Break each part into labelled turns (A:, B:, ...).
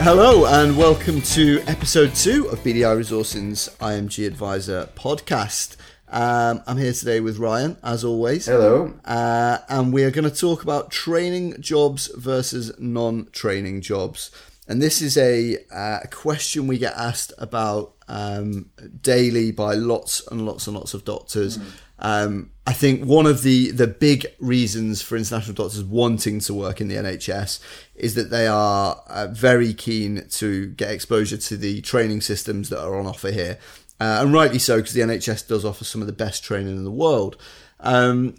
A: Hello and welcome to episode two of BDI Resourcing's IMG Advisor podcast. Um, I'm here today with Ryan, as always.
B: Hello.
A: Uh, and we are going to talk about training jobs versus non training jobs. And this is a uh, question we get asked about um, daily by lots and lots and lots of doctors. Um, I think one of the, the big reasons for international doctors wanting to work in the NHS is that they are uh, very keen to get exposure to the training systems that are on offer here. Uh, and rightly so, because the NHS does offer some of the best training in the world. Um,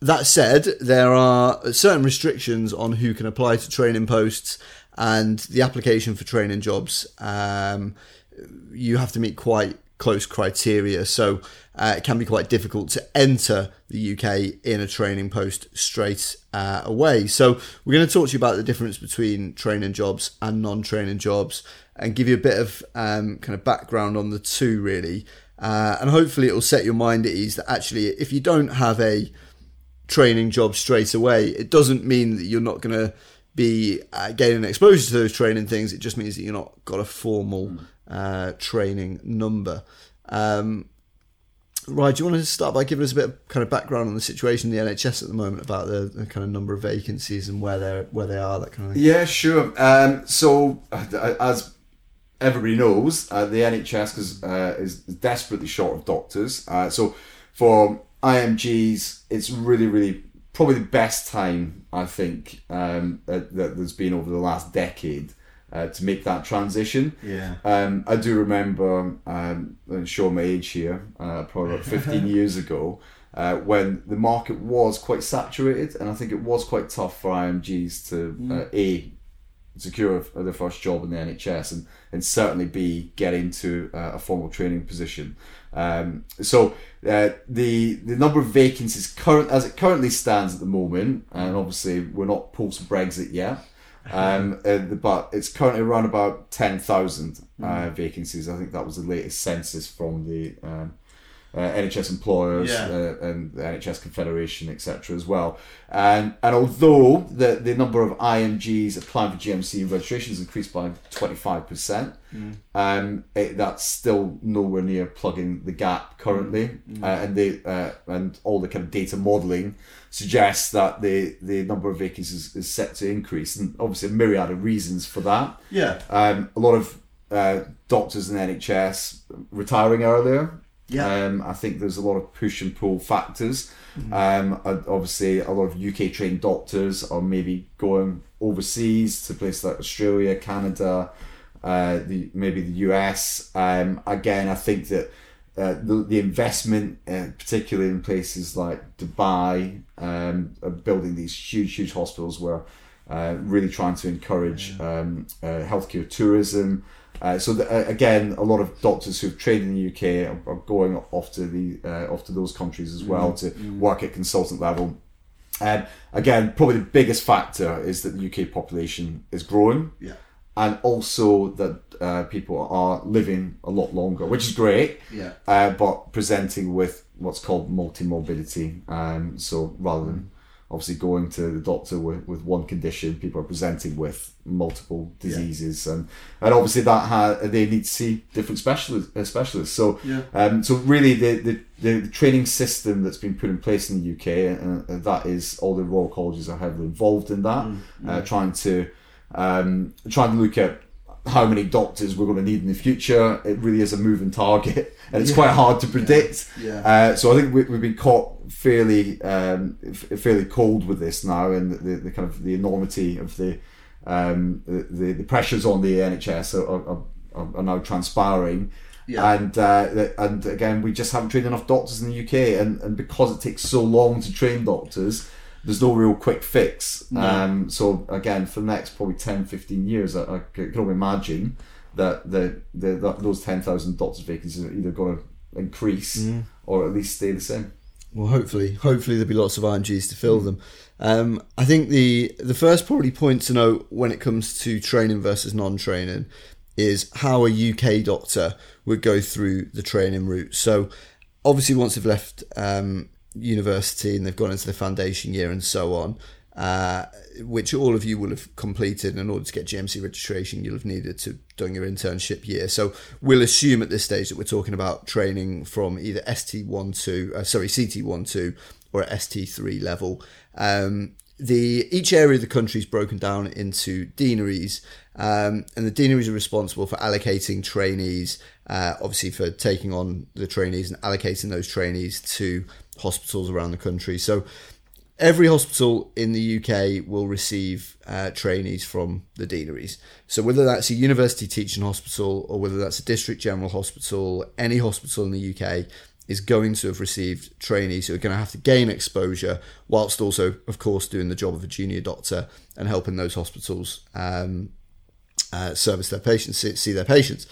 A: that said, there are certain restrictions on who can apply to training posts and the application for training jobs. Um, you have to meet quite close criteria, so uh, it can be quite difficult to enter the UK in a training post straight uh, away. So, we're going to talk to you about the difference between training jobs and non training jobs and give you a bit of um, kind of background on the two, really. Uh, and hopefully, it will set your mind at ease that actually, if you don't have a training job straight away, it doesn't mean that you're not going to be uh, gaining exposure to those training things. It just means that you're not got a formal uh, training number. Um, right, do you want to start by giving us a bit of kind of background on the situation in the NHS at the moment about the, the kind of number of vacancies and where they're where they are, that kind of thing?
B: Yeah, sure. Um, so, uh, as everybody knows, uh, the NHS cause, uh, is desperately short of doctors. Uh, so, for IMGs, it's really, really probably the best time I think um, that, that there's been over the last decade. Uh, to make that transition,
A: Yeah.
B: Um, I do remember, um, and show my age here, uh, probably about 15 years ago, uh, when the market was quite saturated, and I think it was quite tough for IMGs to uh, a secure their first job in the NHS, and and certainly b get into uh, a formal training position. Um, so uh, the the number of vacancies current as it currently stands at the moment, and obviously we're not post Brexit yet. Um, uh, but it's currently around about 10,000 uh, vacancies. I think that was the latest census from the um, uh, NHS employers
A: Yeah.
B: uh, and the NHS Confederation, etc. as well. And and although the, the number of IMGs applying for GMC registrations increased by 25%, um, it, that's still nowhere near plugging the gap currently. Uh, and they uh, and all the kind of data modelling suggests that the, the number of vacancies is set to increase. And obviously, a myriad of reasons for that.
A: Yeah.
B: Um, a lot of uh, doctors in the NHS retiring earlier.
A: Yeah.
B: Um, I think there's a lot of push and pull factors. Um, obviously, a lot of UK trained doctors are maybe going overseas to places like Australia, Canada, uh, the maybe the US. Um, again, I think that uh, the, the investment, uh, particularly in places like Dubai, um, of building these huge, huge hospitals where uh, really trying to encourage um, uh, healthcare tourism. Uh, so the, uh, again, a lot of doctors who've trained in the UK are, are going off to the uh, off to those countries as well to work at consultant level. Um, again, probably the biggest factor is that the UK population is growing
A: Yeah.
B: and also that uh, people are living a lot longer, which is great.
A: Yeah.
B: Uh, but presenting with what's called multi-morbidity. Um, so rather than obviously going to the doctor with, with one condition, people are presenting with multiple diseases, and and obviously that ha- they need to see different specialists. Uh, specialists. So
A: Yeah.
B: um, so really the, the the training system that's been put in place in the UK, uh, uh, that is all the royal colleges are heavily involved in that, uh, trying to um, trying to look at how many doctors we're going to need in the future. It really is a moving target, and it's quite hard to predict.
A: Yeah.
B: Uh, so I think we, we've been caught fairly um, f- fairly cold with this now, and the, the kind of the enormity of the um, the, the pressures on the NHS are, are, are, are now transpiring.
A: Yeah.
B: And uh, and again, we just haven't trained enough doctors in the UK, and, and because it takes so long to train doctors, there's no real quick fix. Um, so again, for the next probably 10, 15 years, I, I can only imagine that the, the that those ten thousand doctors vacancies are either going to increase or at least stay the same.
A: Well, hopefully, hopefully there'll be lots of IMGs to fill them. Um, I think the the first probably point to note when it comes to training versus non-training is how a UK doctor would go through the training route. So, obviously, once they've left um, university and they've gone into the foundation year and so on, uh, which all of you will have completed. In order to get GMC registration, you'll have needed to done your internship year. So we'll assume at this stage that we're talking about training from either ST12, uh, sorry, CT12 or ST3 level. Um, the each area of the country is broken down into deaneries, um, and the deaneries are responsible for allocating trainees, uh, obviously for taking on the trainees and allocating those trainees to hospitals around the country. So every hospital in the UK will receive uh, trainees from the deaneries. So whether that's a university teaching hospital or whether that's a district general hospital, any hospital in the UK is going to have received trainees who are going to have to gain exposure whilst also, of course, doing the job of a junior doctor and helping those hospitals um, uh, service their patients, see their patients.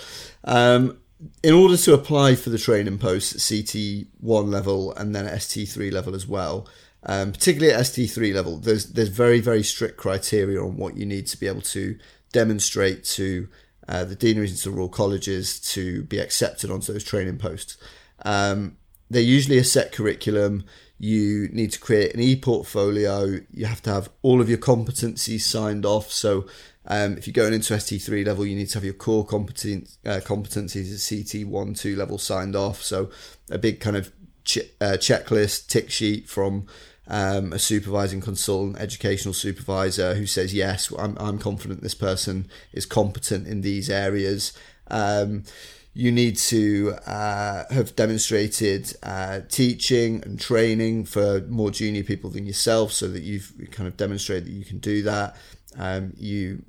A: Um, in order to apply for the training post at CT1 level and then at ST3 level as well, um, particularly at ST3 level, there's there's very very strict criteria on what you need to be able to demonstrate to uh, the deaneries and to royal colleges to be accepted onto those training posts. Um, they're usually a set curriculum. You need to create an e-portfolio. You have to have all of your competencies signed off. So um, if you're going into ST3 level, you need to have your core competent, uh, competencies at CT1, 2 level signed off. So a big kind of ch- uh, checklist, tick sheet from um, a supervising consultant, educational supervisor who says, yes, I'm, I'm confident this person is competent in these areas. Um, you need to uh, have demonstrated uh, teaching and training for more junior people than yourself so that you've kind of demonstrated that you can do that. Um, you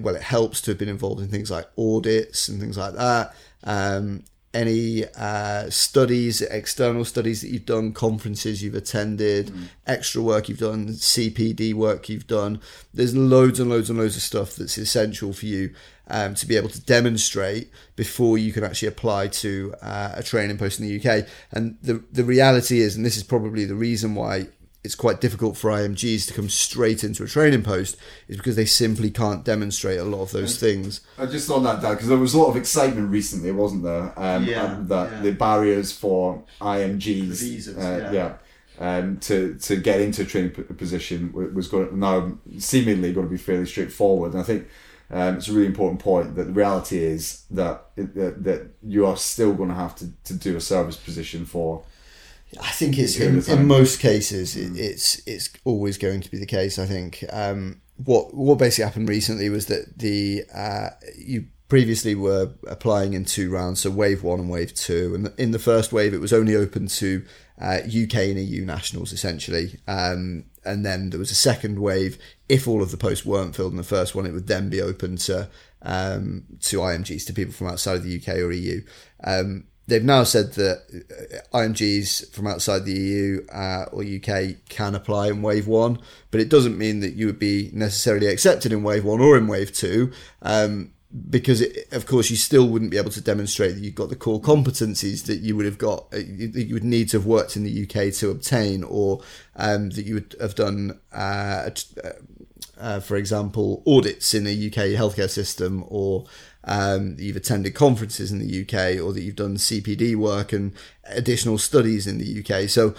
A: well, it helps to have been involved in things like audits and things like that. Um, any uh, studies, external studies that you've done, conferences you've attended, mm. extra work you've done, CPD work you've done. There's loads and loads and loads of stuff that's essential for you um, to be able to demonstrate before you can actually apply to uh, a training post in the UK. And the the reality is, and this is probably the reason why it's quite difficult for IMGs to come straight into a training post is because they simply can't demonstrate a lot of those things.
B: I just on that, Dan, because there was a lot of excitement recently, wasn't there? Um, yeah, that yeah. the barriers for IMGs, visas, uh, yeah. yeah um, to to get into a training position was going now seemingly going to be fairly straightforward. And I think um, it's a really important point that the reality is that that, that you are still going to have to, to do a service position for
A: I think it's in, in, most cases it, it's it's always going to be the case. I think um, what what basically happened recently was that the uh, you previously were applying in two rounds, so wave one and wave two, and in the first wave it was only open to uh, UK and EU nationals essentially, um, and then there was a second wave. If all of the posts weren't filled in the first one, it would then be open to um, to IMGs to people from outside of the UK or EU. Um, they've now said that uh, IMGs from outside the EU uh, or UK can apply in Wave One, but it doesn't mean that you would be necessarily accepted in Wave One or in Wave Two. Um, because it, of course you still wouldn't be able to demonstrate that you've got the core competencies that you would have got uh, that you would need to have worked in the UK to obtain, or um, that you would have done, uh, uh, for example, audits in the UK healthcare system, or um, you've attended conferences in the UK or that you've done CPD work and additional studies in the UK. So,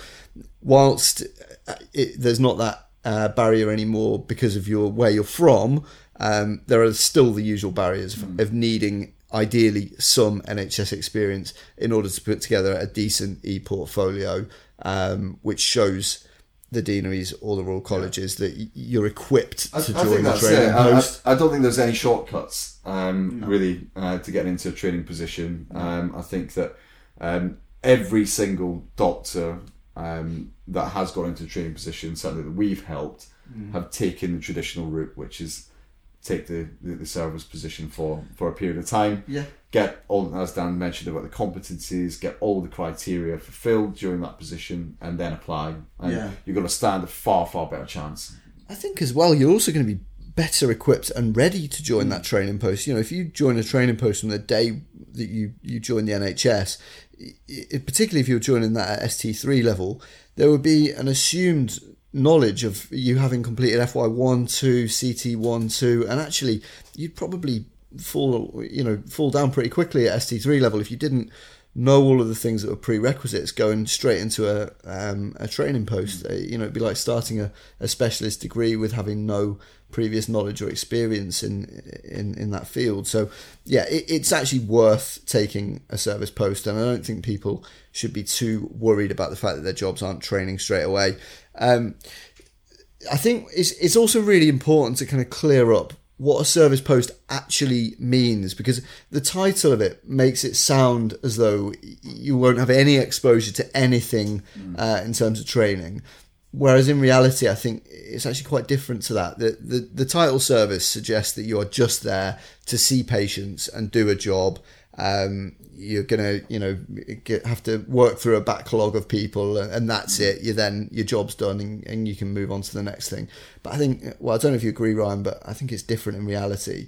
A: whilst uh, it, there's not that uh, barrier anymore because of your where you're from, um, there are still the usual barriers mm. of needing ideally some NHS experience in order to put together a decent e portfolio, um, which shows the deaneries or the royal colleges yeah. that you're equipped to I, join I the training post.
B: I, I, don't think there's any shortcuts um, no. really uh, to get into a training position. Um, I think that um, every single doctor um, that has got into a training position, certainly that we've helped, mm. have taken the traditional route, which is take the, the, the service position for, for a period of time.
A: Yeah.
B: Get all, as Dan mentioned about the competencies, get all the criteria fulfilled during that position, and then apply. And yeah. you're going to stand a far, far better chance.
A: I think as well, you're also going to be better equipped and ready to join that training post. You know, if you join a training post from the day that you, you join the NHS, it, particularly if you're joining that at ST3 level, there would be an assumed knowledge of you having completed FY1, 2, CT1, 2, and actually, you'd probably fall, you know, fall down pretty quickly at ST3 level if you didn't, know, fall down pretty quickly at ST3 level if you didn't, you know, fall down pretty quickly at ST3 level if you didn't fall down pretty quickly at ST3 level if you didn't fall down pretty quickly at ST3 level if you didn't fall down pretty quickly at ST3 level if you didn't know all of the things that were prerequisites going straight into a um, a training post. Uh, you know, it'd be like starting a, a specialist degree with having no previous knowledge or experience in in, in that field. So yeah, it, it's actually worth taking a service post, and I don't think people should be too worried about the fact that their jobs aren't training straight away. Um, I think it's it's also really important to kind of clear up what a service post actually means because the title of it makes it sound as though you won't have any exposure to anything mm. uh, in terms of training. Whereas in reality, I think it's actually quite different to that. The, the, the title service suggests that you are just there to see patients and do a job. Um, you're gonna you know get, have to work through a backlog of people and that's it you then your job's done and, and, you can move on to the next thing but i think well i don't know if you agree ryan but i think it's different in reality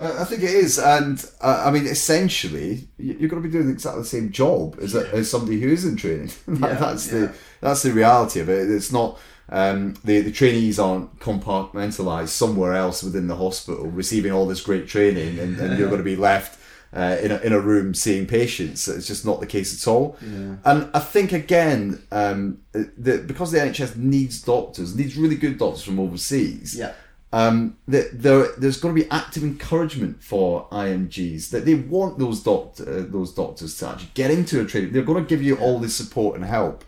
B: I think it is, and uh, I mean, essentially, you're going to be doing exactly the same job as, a, as somebody who is in training. that, yeah, that's yeah. the that's the reality of it. It's not um, the the trainees aren't compartmentalized somewhere else within the hospital, receiving all this great training, and, and you're going to be left uh, in, a, in a room seeing patients. It's just not the case at all. Yeah. And I think, again, um, the, because the NHS needs doctors, needs really good doctors from overseas.
A: Yeah.
B: Um, there, there, there's going to be active encouragement for IMGs that they want those doctor, uh, those doctors to actually get into a training. They're going to give you all this support and help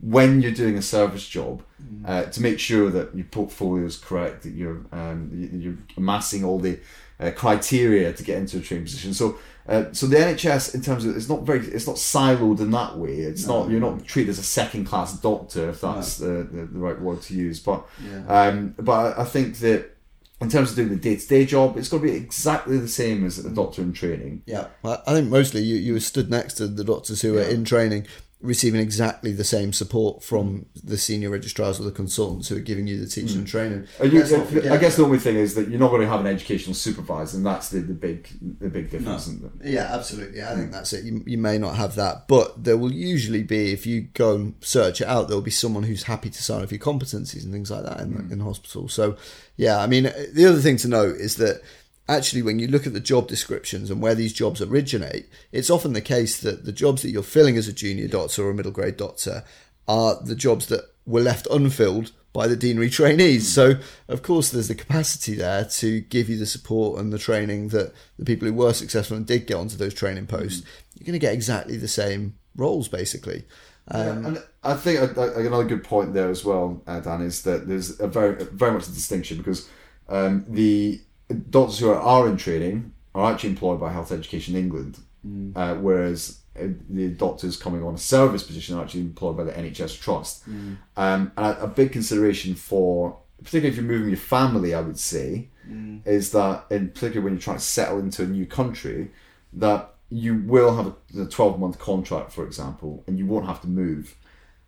B: when you're doing a service job mm. uh, to make sure that your portfolio is correct, that you're um, you're amassing all the uh, criteria to get into a training position. So, uh, so the NHS, in terms of, it's not very, it's not siloed in that way. It's no, not you're not treated as a second class doctor, if that's no. the, the, the, right word to use. But, yeah. um, but I think that in terms of doing the day to day job, it's got to be exactly the same as a doctor in training.
A: Yeah, well, I think mostly you you stood next to the doctors who yeah. are in training receiving exactly the same support from the senior registrars or the consultants who are giving you the teaching mm. and training.
B: You, I guess the only thing is that you're not going to have an educational supervisor, and that's the, the big the big difference. No.
A: Yeah, absolutely. I think that's it. You, you may not have that, but there will usually be if you go and search it out, there will be someone who's happy to sign off your competencies and things like that in, mm. in hospital. So, yeah, I mean, the other thing to note is that actually, when you look at the job descriptions and where these jobs originate, it's often the case that the jobs that you're filling as a junior doctor or a middle grade doctor are the jobs that were left unfilled by the deanery trainees. So, of course, there's the capacity there to give you the support and the training that the people who were successful and did get onto those training posts, mm. you're going to get exactly the same roles, basically.
B: Um, yeah, and I think another good point there as well, uh, Dan, is that there's a very, very much a distinction because um, the doctors who are, in training are actually employed by Health Education England, mm. uh, whereas uh, the doctors coming on a service position are actually employed by the NHS Trust. Mm. Um, and a, a, big consideration for, particularly if you're moving your family, I would say, mm. is that, in particular when you're trying to settle into a new country, that you will have a 12 month contract, for example, and you won't have to move.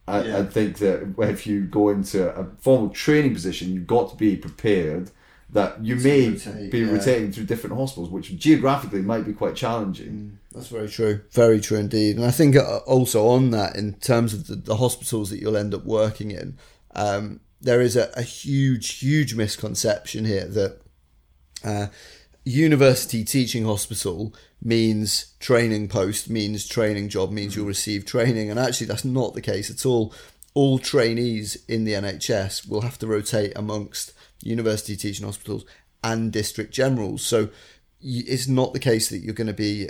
B: I, yeah. I think that if you go into a formal training position, you've got to be prepared that you may rotate, be yeah. rotating through different hospitals, which geographically might be quite challenging. Mm,
A: that's very true. Very true indeed. And I think uh, also on that, in terms of the, the hospitals that you'll end up working in, um, there is a, a, huge, huge misconception here that uh, university teaching hospital means training post, means training job, means you'll receive training. And actually, that's not the case at all. All trainees in the NHS will have to rotate amongst university teaching hospitals, and district generals. So it's not the case that you're going to be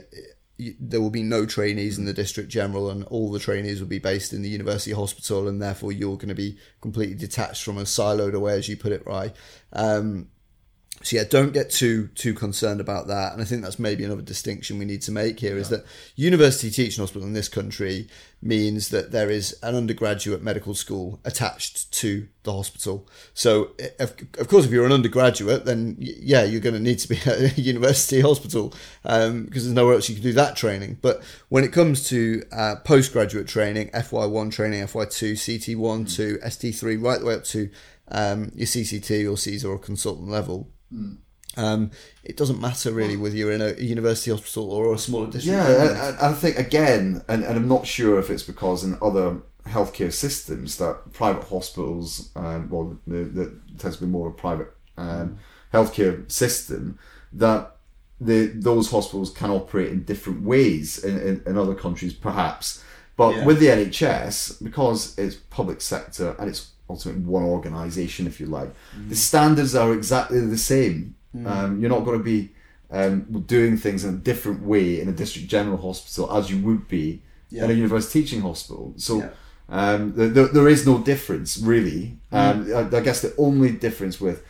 A: there will be no trainees in the district general and all the trainees will be based in the university hospital and therefore you're going to be completely detached from a siloed away as you put it right um, so yeah, don't get too too concerned about that. And I think that's maybe another distinction we need to make here yeah. is that university teaching hospital in this country means that there is an undergraduate medical school attached to the hospital. So of, of course, if you're an undergraduate, then yeah, you're going to need to be at a university hospital um, because there's nowhere else you can do that training. But when it comes to uh, postgraduate training, FY1 training, FY2, CT1 mm. to ST3, right the way up to um, your CCT or CESR or consultant level Mm. Um, it doesn't matter really whether you're in a university hospital or a smaller district.
B: Yeah, I, I think again, and, and I'm not sure if it's because in other healthcare systems that private hospitals, um, well, the tends to be more of a private um, healthcare system that the those hospitals can operate in different ways in, in, in other countries, perhaps. But
A: Yeah.
B: with the NHS, because it's public sector and it's ultimately one organisation, if you like,
A: Mm.
B: the standards are exactly the same. Um, you're not going to be um, doing things in a different way in a district general hospital as you would be in a university teaching hospital. So
A: Yeah.
B: um, there, is no difference really.
A: Mm.
B: Um, I, I guess the only difference with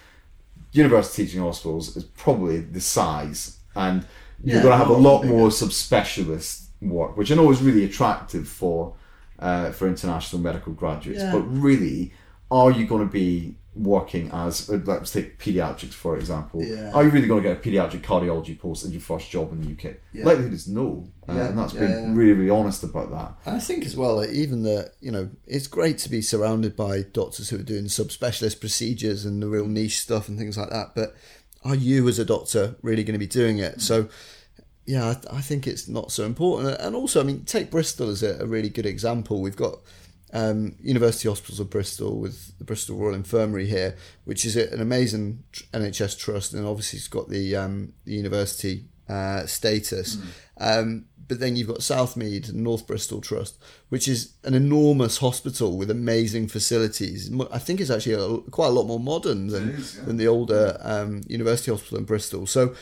B: university teaching hospitals is probably the size, and you're
A: Yeah,
B: going to have a
A: lot
B: lot
A: bigger.
B: more subspecialist work, which I know is really attractive for uh, for international medical graduates.
A: Yeah.
B: But really, are you going to be working as uh, let's take pediatrics for example?
A: Yeah.
B: Are you really going to get a pediatric cardiology post in your first job in the UK?
A: Yeah.
B: Likelihood is no, uh,
A: Yeah,
B: and that's
A: yeah,
B: been really really honest about that.
A: I think as well, like, even the you know, it's great to be surrounded by doctors who are doing subspecialist procedures and the real niche stuff and things like that. But are you as a doctor really going to be doing it? So, yeah, I, I think it's not so important. And also, I mean, take Bristol as a, a really good example. We've got um, University Hospitals of Bristol with the Bristol Royal Infirmary here, which is a- an amazing NHS trust, and obviously it's got the um, the university uh, status. Um, but then you've got Southmead and North Bristol Trust, which is an enormous hospital with amazing facilities. I think it's actually a, quite a lot more modern than,
B: is, yeah.
A: than the older um, University Hospital in Bristol. So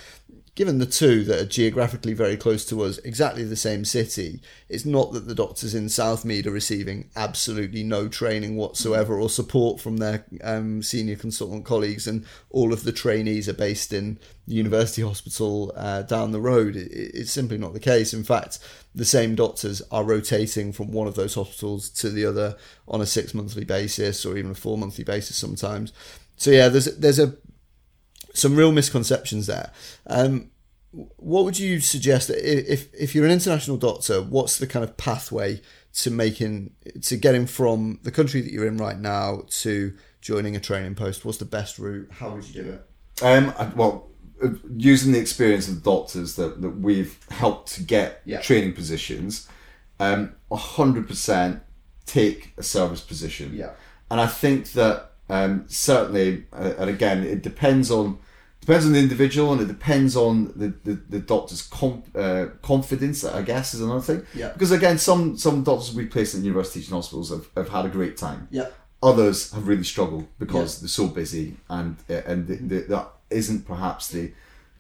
A: given the two that are geographically very close to us, exactly the same city, it's not that the doctors in Southmead are receiving absolutely no training whatsoever or support from their um, senior consultant colleagues, and all of the trainees are based in the university hospital uh, down the road. It, it's simply not the case. In fact, the same doctors are rotating from one of those hospitals to the other on a six monthly basis or even a four monthly basis sometimes. So yeah, there's there's a some real misconceptions there. Um, what would you suggest that if if you're an international doctor, what's the kind of pathway to making to getting from the country that you're in right now to joining a training post? What's the best route? How would you do it?
B: Um, well, uh, using the experience of doctors that, that we've helped to get
A: Yeah.
B: training positions, um, 100% take a service position.
A: Yeah.
B: And I think that um, certainly, uh, and again, it depends on depends on the individual and it depends on the, the, the doctor's comp, uh, confidence, I guess, is another thing.
A: Yeah.
B: Because again, some, some doctors we place in university teaching hospitals have, have had a great time
A: Yeah.
B: others have really struggled because
A: Yeah.
B: they're so busy and uh, and the, the, that isn't perhaps the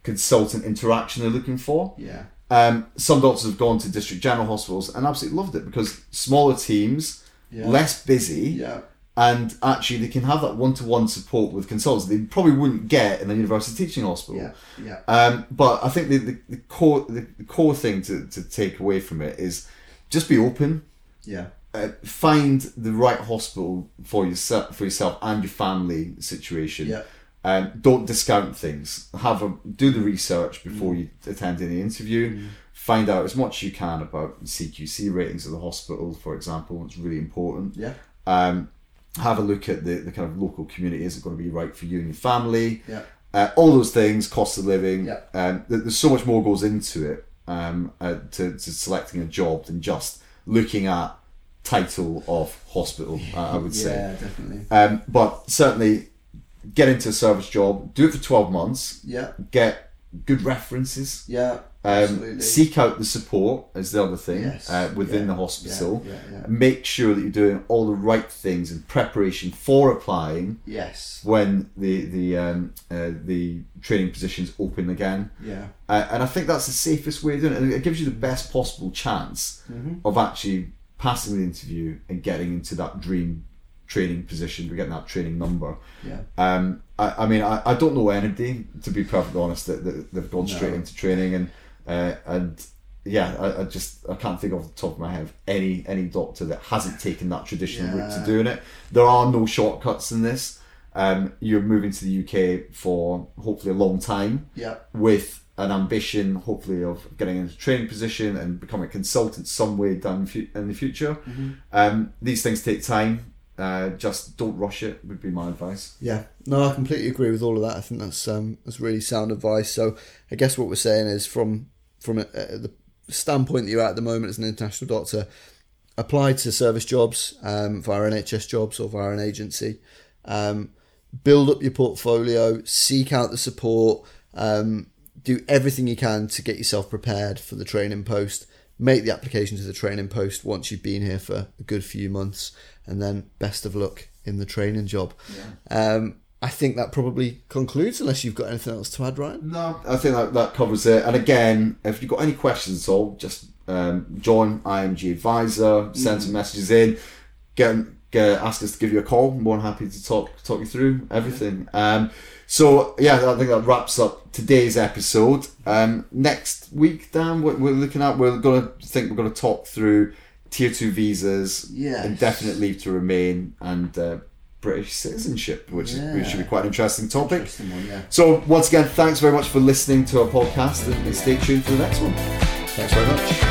B: consultant interaction they're looking for.
A: Yeah.
B: Um, some doctors have gone to district general hospitals and absolutely loved it because smaller teams,
A: Yeah.
B: less busy,
A: Yeah.
B: And actually they can have that one-to-one support with consultants they probably wouldn't get in a university teaching hospital.
A: Yeah. Yeah.
B: Um, but I think the, the, the core the, the core thing to, to take away from it is just be open
A: Yeah.
B: uh, find the right hospital for yourself for yourself and your family situation.
A: Yeah.
B: Um, don't discount things. Have a do the research
A: Mm.
B: before you attend any interview. Find out as much as you can about CQC ratings of the hospital, for example. It's really important.
A: Yeah.
B: Um, have a look at the, the kind of local community. Is it going to be right for you and your family?
A: Yeah.
B: Uh, all those things, cost of living.
A: Yeah.
B: Um, there's so much more goes into it um, uh, to, to selecting a job than just looking at title of hospital. Uh, I would say.
A: Yeah. Definitely.
B: Um, but certainly, get into a service job. Do it for twelve months.
A: Yeah.
B: Get good references.
A: Yeah.
B: Um, seek out the support is the other thing
A: Yes.
B: uh, within
A: Yeah.
B: the hospital.
A: Yeah, yeah.
B: Make sure that you're doing all the right things in preparation for applying
A: Yes.
B: when the the um, uh, the training positions open again.
A: Yeah.
B: Uh, and I think that's the safest way of doing it. And it gives you the best possible chance
A: Mm-hmm.
B: of actually passing the interview and getting into that dream training position, We getting that training number.
A: Yeah.
B: Um, I, I mean, I, I don't know anybody, to be perfectly honest, that, that they've gone straight into training. And uh, and yeah, I, I just I can't think off the top of my head of any any doctor that hasn't taken that traditional route to doing it. There are no shortcuts in this. Um, you're moving to the UK for hopefully a long time
A: Yeah.
B: with an ambition, hopefully, of getting into a training position and becoming a consultant some way down in the future.
A: Mm-hmm.
B: Um, these things take time. Uh, just don't rush it. Would be my advice.
A: Yeah, no, I completely agree with all of that. I think that's um, that's really sound advice. So I guess what we're saying is from from a, a, the standpoint that you're at at the moment as an international doctor, apply to service jobs um, via NHS jobs or via an agency. Um, build up your portfolio, seek out the support. Um, do everything you can to get yourself prepared for the training post. Make the application to the training post once you've been here for a good few months, and then best of luck in the training job. Um, I think that probably concludes, unless you've got anything else to add, Ryan.
B: No, I think that, that covers it. And again, if you've got any questions at all, just um, join IMG Advisor, send some messages in, get, get ask us to give you a call. I'm more than happy to talk talk you through everything. Um, so yeah, I think that wraps up today's episode. Um, next week, Dan, what we're looking at, we're gonna think we're gonna talk through tier two visas,
A: Yes.
B: indefinite leave to remain, and uh, British citizenship, which, is, which should be quite an interesting topic.
A: Interesting one, yeah.
B: So once again, thanks very much for listening to our podcast, and stay tuned for the next one.
A: Thanks very much.